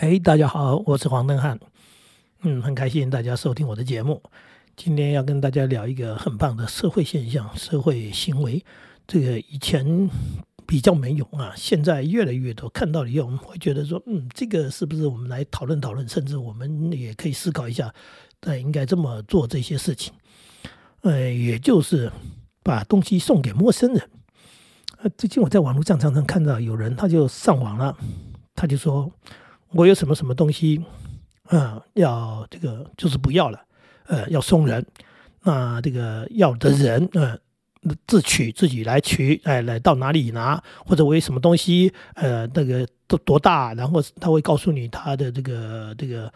哎，大家好，我是黄登汉。嗯，很开心大家收听我的节目。今天要跟大家聊一个很棒的社会现象、社会行为。这个以前比较没有啊，现在越来越多。看到了以后，我们会觉得说，嗯，这个是不是我们来讨论讨论？甚至我们也可以思考一下，那应该这么做这些事情。呃，也就是把东西送给陌生人。呃，最近我在网络上常常看到有人，他就上网了，他就说。我有什么什么东西，嗯，要这个就是不要了，呃，要送人。那这个要的人，嗯，自取自己来取，哎，来到哪里拿，或者我有什么东西，呃，那个多多大，然后他会告诉你他的这个这个。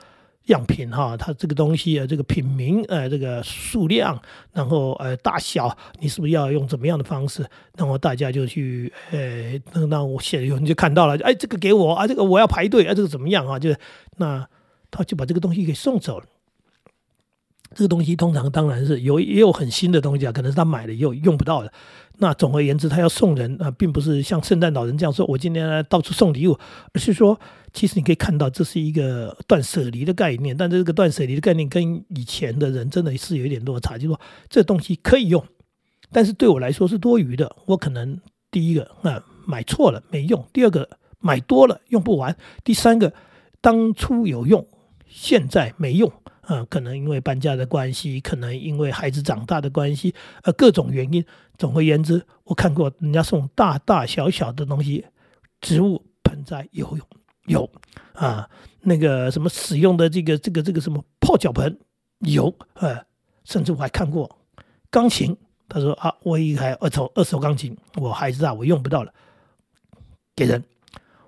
样品哈，它这个东西啊，这个品名，呃，这个数量，然后呃大小，你是不是要用怎么样的方式？然后大家就去，呃，那那我写有人就看到了，哎，这个给我啊，这个我要排队啊，这个怎么样啊？就那他就把这个东西给送走了。这个东西通常当然是有也有很新的东西啊，可能是他买了以后用不到的。那总而言之，他要送人啊，并不是像圣诞老人这样说，我今天到处送礼物，而是说，其实你可以看到，这是一个断舍离的概念。但这个断舍离的概念跟以前的人真的是有一点落差，就是说这东西可以用，但是对我来说是多余的。我可能第一个啊买错了没用，第二个买多了用不完，第三个当初有用，现在没用。嗯，可能因为搬家的关系，可能因为孩子长大的关系，呃，各种原因。总而言之，我看过人家送大大小小的东西，植物盆栽有用有啊，那个什么使用的这个这个这个什么泡脚盆有，呃，甚至我还看过钢琴。他说啊，我一台二手二手钢琴，我孩子啊，我用不到了，给人。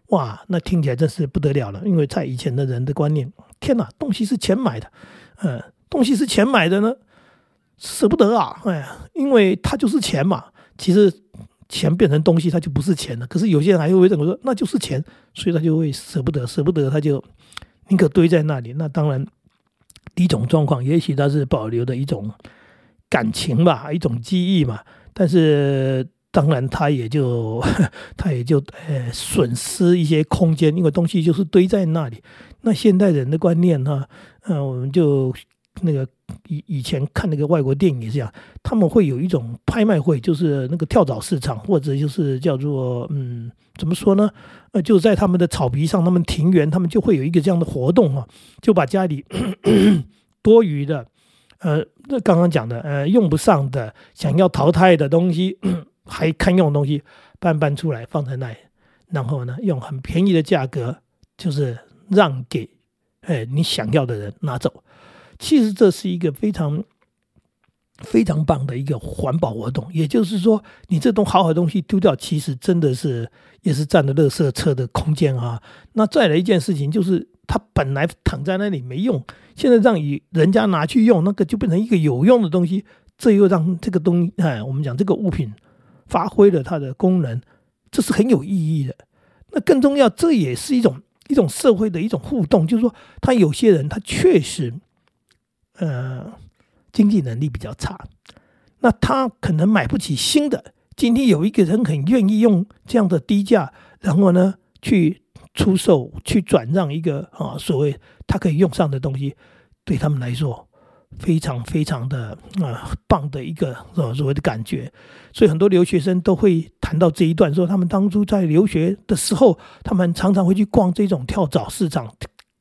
哇，那听起来真是不得了了，因为在以前的人的观念，天哪，东西是钱买的，嗯，东西是钱买的呢，舍不得啊，哎呀，因为它就是钱嘛。其实钱变成东西，它就不是钱了。可是有些人还会认为说那就是钱，所以他就会舍不得，舍不得，他就宁可堆在那里。那当然，第一种状况，也许他是保留的一种感情吧，一种记忆嘛。但是。当然，他也就 他也就呃损失一些空间，因为东西就是堆在那里。那现代人的观念呢，嗯，我们就那个以以前看那个外国电影也是这样，他们会有一种拍卖会，就是那个跳蚤市场，或者就是叫做嗯，怎么说呢？呃，就在他们的草皮上，他们庭园，他们就会有一个这样的活动啊，就把家里 多余的，呃，那刚刚讲的，呃，用不上的，想要淘汰的东西。还堪用的东西搬搬出来放在那里，然后呢，用很便宜的价格，就是让给哎你想要的人拿走。其实这是一个非常非常棒的一个环保活动。也就是说，你这东好好的东西丢掉，其实真的是也是占了垃圾车的空间啊。那再来一件事情，就是它本来躺在那里没用，现在让人家拿去用，那个就变成一个有用的东西。这又让这个东哎，我们讲这个物品。发挥了它的功能，这是很有意义的。那更重要，这也是一种一种社会的一种互动。就是说，他有些人他确实，呃，经济能力比较差，那他可能买不起新的。今天有一个人很愿意用这样的低价，然后呢去出售、去转让一个啊所谓他可以用上的东西，对他们来说。非常非常的啊棒的一个呃所谓的感觉，所以很多留学生都会谈到这一段，说他们当初在留学的时候，他们常常会去逛这种跳蚤市场，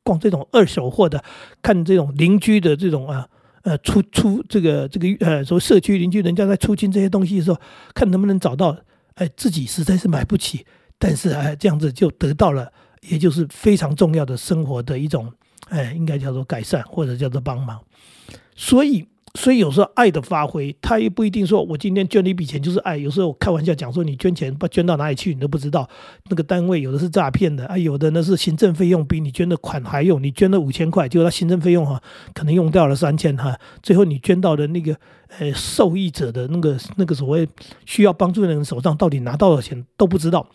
逛这种二手货的，看这种邻居的这种啊呃出出这个这个呃说社区邻居人家在出清这些东西的时候，看能不能找到哎自己实在是买不起，但是哎这样子就得到了，也就是非常重要的生活的一种哎应该叫做改善或者叫做帮忙。所以，所以有时候爱的发挥，他也不一定说我今天捐了一笔钱就是爱。有时候开玩笑讲说，你捐钱不捐到哪里去，你都不知道。那个单位有的是诈骗的啊，有的呢是行政费用比你捐的款还用。你捐了五千块，结果他行政费用哈，可能用掉了三千哈。最后你捐到的那个呃受益者的那个那个所谓需要帮助的人手上，到底拿到了钱都不知道。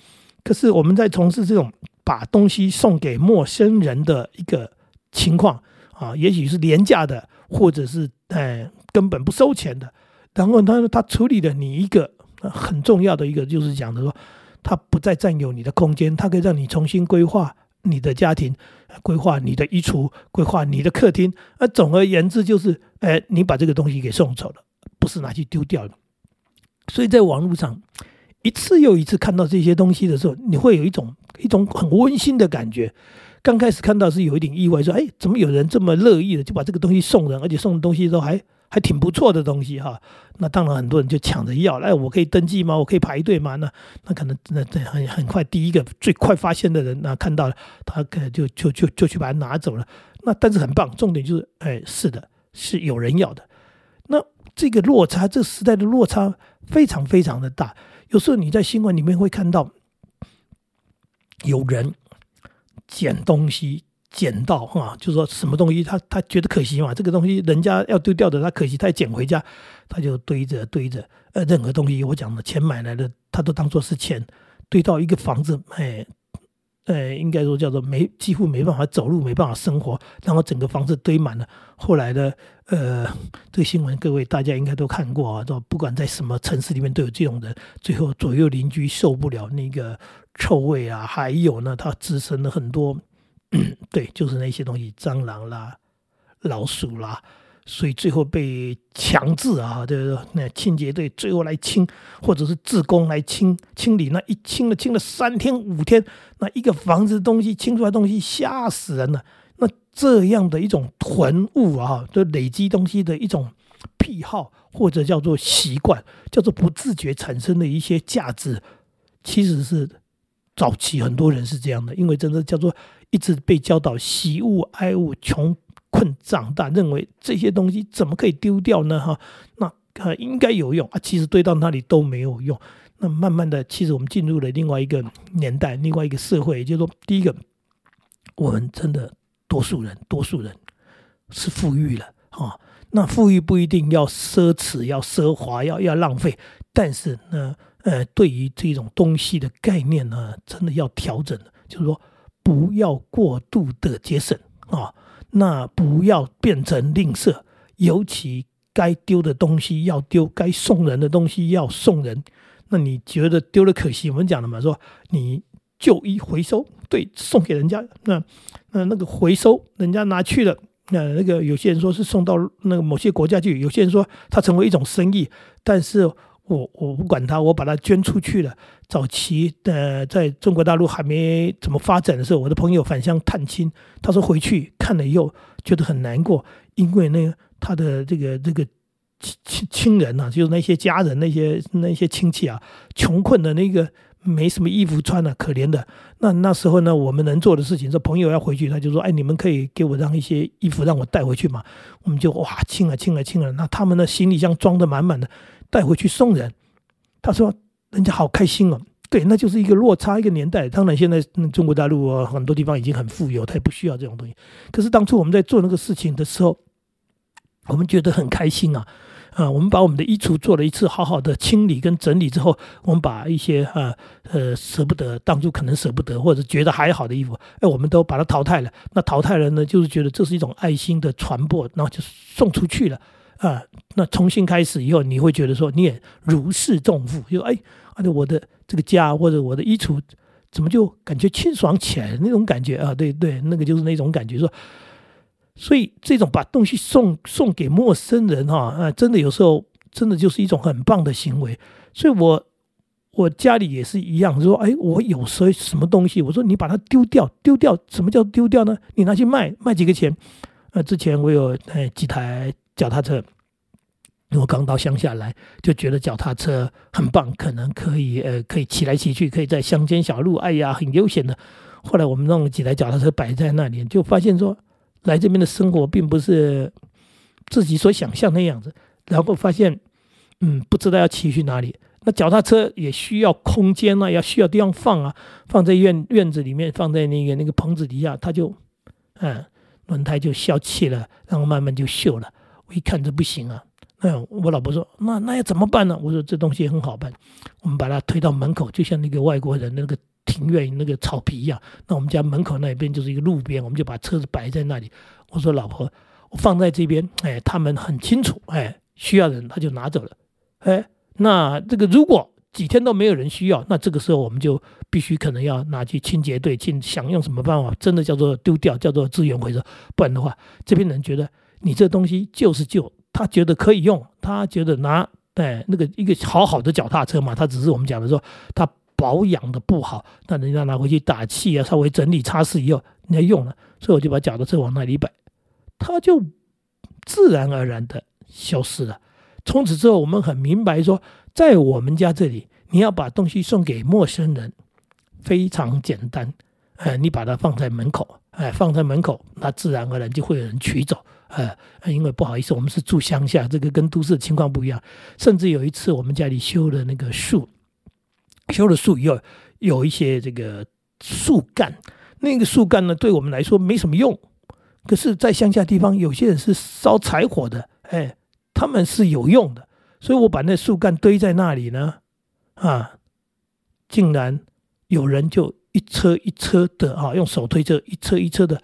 可是我们在从事这种把东西送给陌生人的一个情况啊，也许是廉价的。或者是哎根本不收钱的，然后他他处理了你一个很重要的一个，就是讲的说，他不再占有你的空间，他可以让你重新规划你的家庭，规划你的衣橱，规划你的客厅。那总而言之，就是哎，你把这个东西给送走了，不是拿去丢掉了。所以在网络上一次又一次看到这些东西的时候，你会有一种一种很温馨的感觉。刚开始看到是有一点意外，说哎，怎么有人这么乐意的就把这个东西送人，而且送的东西都还。还挺不错的东西哈，那当然很多人就抢着要，哎，我可以登记吗？我可以排队吗？那那可能那那很很快，第一个最快发现的人那看到了，他可就就就就去把它拿走了。那但是很棒，重点就是，哎，是的，是有人要的。那这个落差，这个时代的落差非常非常的大。有时候你在新闻里面会看到有人捡东西。捡到哈，就说什么东西他他觉得可惜嘛，这个东西人家要丢掉的，他可惜，他捡回家，他就堆着堆着。呃，任何东西我讲的钱买来的，他都当做是钱，堆到一个房子，哎，呃，应该说叫做没几乎没办法走路，没办法生活，然后整个房子堆满了。后来的呃，这个新闻各位大家应该都看过啊，都不管在什么城市里面都有这种人，最后左右邻居受不了那个臭味啊，还有呢，它滋生了很多。对，就是那些东西，蟑螂啦、老鼠啦，所以最后被强制啊，就是那清洁队最后来清，或者是自工来清清理，那一清了清了三天五天，那一个房子东西清出来东西吓死人了。那这样的一种囤物啊，就累积东西的一种癖好，或者叫做习惯，叫做不自觉产生的一些价值，其实是早期很多人是这样的，因为真的叫做。一直被教导喜物爱物穷困长大，认为这些东西怎么可以丢掉呢？哈，那呃应该有用啊，其实堆到那里都没有用。那慢慢的，其实我们进入了另外一个年代，另外一个社会，就是说，第一个，我们真的多数人，多数人是富裕了啊。那富裕不一定要奢侈，要奢华，要要浪费，但是呢，呃对于这种东西的概念呢，真的要调整，就是说。不要过度的节省啊，那不要变成吝啬，尤其该丢的东西要丢，该送人的东西要送人。那你觉得丢了可惜？我们讲了嘛，说你旧衣回收，对，送给人家。那那那个回收，人家拿去了，那那个有些人说是送到那个某些国家去，有些人说它成为一种生意，但是。我我不管他，我把它捐出去了。早期的在中国大陆还没怎么发展的时候，我的朋友返乡探亲，他说回去看了以后觉得很难过，因为那个他的这个这个亲亲亲人呐，就是那些家人、那些那些亲戚啊，穷困的那个没什么衣服穿了，可怜的。那那时候呢，我们能做的事情，说朋友要回去，他就说：“哎，你们可以给我让一些衣服让我带回去嘛。”我们就哇，亲了亲了亲了。那他们的行李箱装的满满的。带回去送人，他说人家好开心哦。对，那就是一个落差，一个年代。当然，现在中国大陆啊，很多地方已经很富有，他也不需要这种东西。可是当初我们在做那个事情的时候，我们觉得很开心啊啊！我们把我们的衣橱做了一次好好的清理跟整理之后，我们把一些啊呃舍不得当初可能舍不得或者觉得还好的衣服，哎，我们都把它淘汰了。那淘汰了呢，就是觉得这是一种爱心的传播，然后就送出去了。啊，那重新开始以后，你会觉得说你也如释重负，就哎，啊，我的这个家或者我的衣橱，怎么就感觉清爽起来那种感觉啊？对对，那个就是那种感觉。说，所以这种把东西送送给陌生人哈，啊，真的有时候真的就是一种很棒的行为。所以我我家里也是一样，说，哎，我有时候什么东西，我说你把它丢掉，丢掉，什么叫丢掉呢？你拿去卖，卖几个钱？呃，之前我有哎几台。脚踏车，我刚到乡下来，就觉得脚踏车很棒，可能可以呃，可以骑来骑去，可以在乡间小路，哎呀，很悠闲的。后来我们弄了几台脚踏车摆在那里，就发现说，来这边的生活并不是自己所想象那样子。然后发现，嗯，不知道要骑去哪里。那脚踏车也需要空间啊，要需要地方放啊，放在院院子里面，放在那个那个棚子底下，它就，嗯，轮胎就消气了，然后慢慢就锈了。我一看这不行啊，那我老婆说：“那那要怎么办呢？”我说：“这东西很好办，我们把它推到门口，就像那个外国人那个庭院那个草皮一样。那我们家门口那边就是一个路边，我们就把车子摆在那里。我说：‘老婆，我放在这边，哎，他们很清楚，哎，需要人他就拿走了。’哎，那这个如果几天都没有人需要，那这个时候我们就必须可能要拿去清洁队去想用什么办法，真的叫做丢掉，叫做资源回收，不然的话，这边人觉得你这东西就是旧，他觉得可以用，他觉得拿哎那个一个好好的脚踏车嘛，他只是我们讲的说他保养的不好，那人家拿回去打气啊，稍微整理擦拭以后，人家用了，所以我就把脚踏车往那里摆，他就自然而然的消失了。从此之后，我们很明白说。在我们家这里，你要把东西送给陌生人，非常简单。哎，你把它放在门口，哎，放在门口，那自然而然就会有人取走。呃，因为不好意思，我们是住乡下，这个跟都市情况不一样。甚至有一次，我们家里修了那个树，修了树以后，有一些这个树干，那个树干呢，对我们来说没什么用。可是，在乡下地方，有些人是烧柴火的，哎，他们是有用的。所以我把那树干堆在那里呢，啊，竟然有人就一车一车的啊，用手推车一车一车的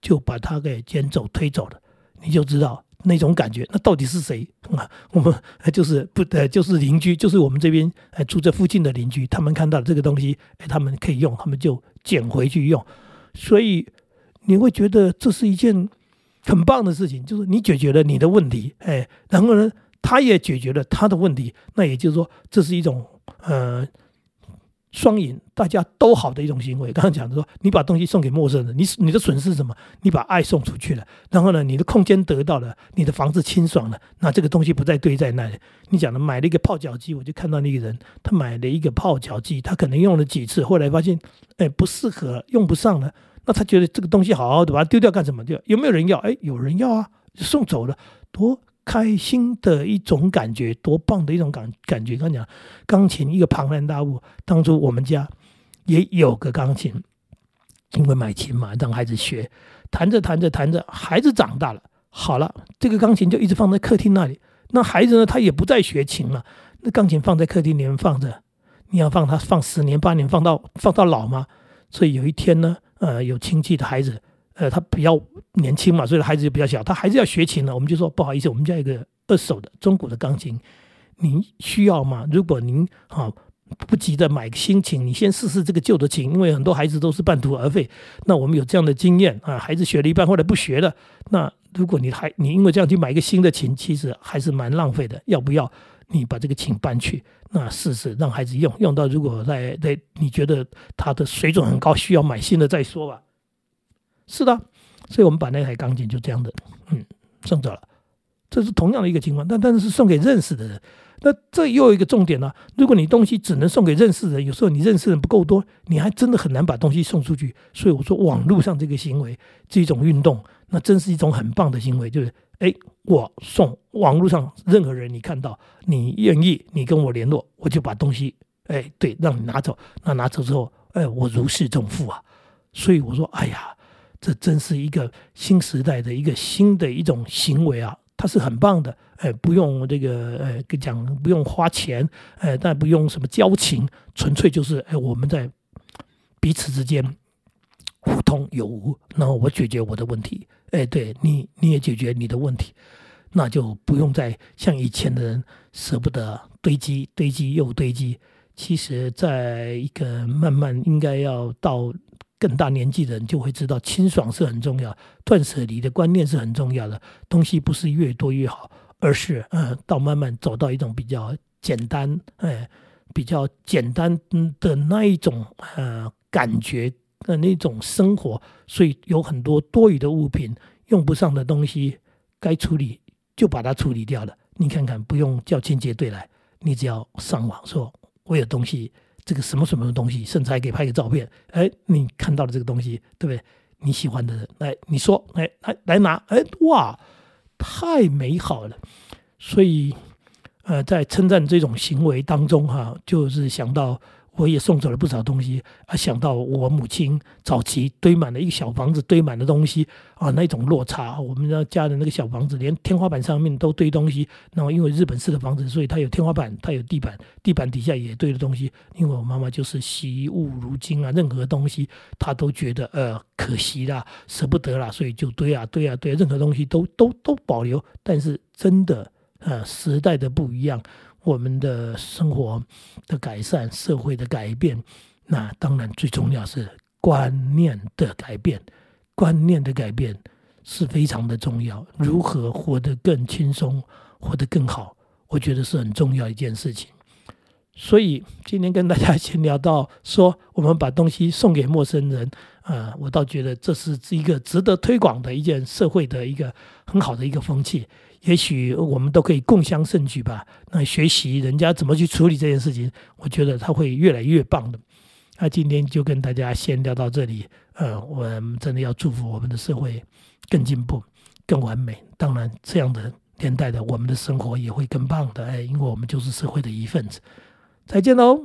就把它给捡走推走了，你就知道那种感觉。那到底是谁 啊？我们就是不呃，就是邻居，就是我们这边呃住在附近的邻居，他们看到这个东西，哎，他们可以用，他们就捡回去用。所以你会觉得这是一件很棒的事情，就是你解决了你的问题，哎，然后呢？他也解决了他的问题，那也就是说，这是一种呃双赢，大家都好的一种行为。刚刚讲的说，你把东西送给陌生人，你你的损失是什么？你把爱送出去了，然后呢，你的空间得到了，你的房子清爽了，那这个东西不再堆在那里。你讲的买了一个泡脚机，我就看到那个人，他买了一个泡脚机，他可能用了几次，后来发现哎不适合，用不上了，那他觉得这个东西好好的，把它丢掉干什么？对有没有人要？哎，有人要啊，送走了，多。开心的一种感觉，多棒的一种感感觉！刚讲钢琴一个庞然大物，当初我们家也有个钢琴，因为买琴嘛，让孩子学，弹着弹着弹着，孩子长大了，好了，这个钢琴就一直放在客厅那里。那孩子呢，他也不再学琴了，那钢琴放在客厅里面放着，你要放它放十年八年，放到放到老吗？所以有一天呢，呃，有亲戚的孩子。呃，他比较年轻嘛，所以孩子就比较小，他还是要学琴的。我们就说不好意思，我们家有个二手的中古的钢琴，您需要吗？如果您啊不急着买新琴，你先试试这个旧的琴，因为很多孩子都是半途而废。那我们有这样的经验啊，孩子学了一半后来不学了，那如果你还你因为这样去买一个新的琴，其实还是蛮浪费的。要不要你把这个琴搬去，那试试让孩子用，用到如果在在你觉得他的水准很高，需要买新的再说吧。是的，所以我们把那台钢琴就这样的，嗯，送走了。这是同样的一个情况，但但是送给认识的人。那这又有一个重点呢，如果你东西只能送给认识的人，有时候你认识人不够多，你还真的很难把东西送出去。所以我说，网络上这个行为这种运动，那真是一种很棒的行为。就是，哎，我送网络上任何人，你看到你愿意，你跟我联络，我就把东西，哎，对，让你拿走。那拿走之后，哎，我如释重负啊。所以我说，哎呀。这真是一个新时代的一个新的一种行为啊，它是很棒的，哎，不用这个，呃，讲不用花钱，哎，但不用什么交情，纯粹就是哎，我们在彼此之间互通有无，然后我解决我的问题，哎，对你你也解决你的问题，那就不用再像以前的人舍不得堆积堆积又堆积，其实在一个慢慢应该要到。更大年纪的人就会知道，清爽是很重要，断舍离的观念是很重要的。东西不是越多越好，而是嗯，到慢慢走到一种比较简单，哎，比较简单的那一种呃感觉的那种生活。所以有很多多余的物品，用不上的东西，该处理就把它处理掉了。你看看，不用叫清洁队来，你只要上网说，我有东西。这个什么什么东西，甚至还可以拍个照片。哎，你看到了这个东西，对不对？你喜欢的人，来，你说，哎，来来拿，哎，哇，太美好了。所以，呃，在称赞这种行为当中，哈，就是想到。我也送走了不少东西啊！想到我母亲早期堆满了一个小房子，堆满了东西啊，那种落差。我们家的那个小房子，连天花板上面都堆东西。那么因为日本式的房子，所以它有天花板，它有地板，地板底下也堆了东西。因为我妈妈就是惜物如金啊，任何东西她都觉得呃可惜啦，舍不得啦，所以就堆啊堆啊堆，任何东西都都都保留。但是真的呃时代的不一样。我们的生活的改善、社会的改变，那当然最重要是观念的改变。观念的改变是非常的重要。如何活得更轻松、活得更好，我觉得是很重要一件事情。所以今天跟大家先聊到说，我们把东西送给陌生人，啊，我倒觉得这是一个值得推广的一件社会的一个很好的一个风气。也许我们都可以共襄盛举吧。那学习人家怎么去处理这件事情，我觉得他会越来越棒的。那今天就跟大家先聊到这里。呃，我们真的要祝福我们的社会更进步、更完美。当然，这样的年代的我们的生活也会更棒的。哎，因为我们就是社会的一份子。再见喽。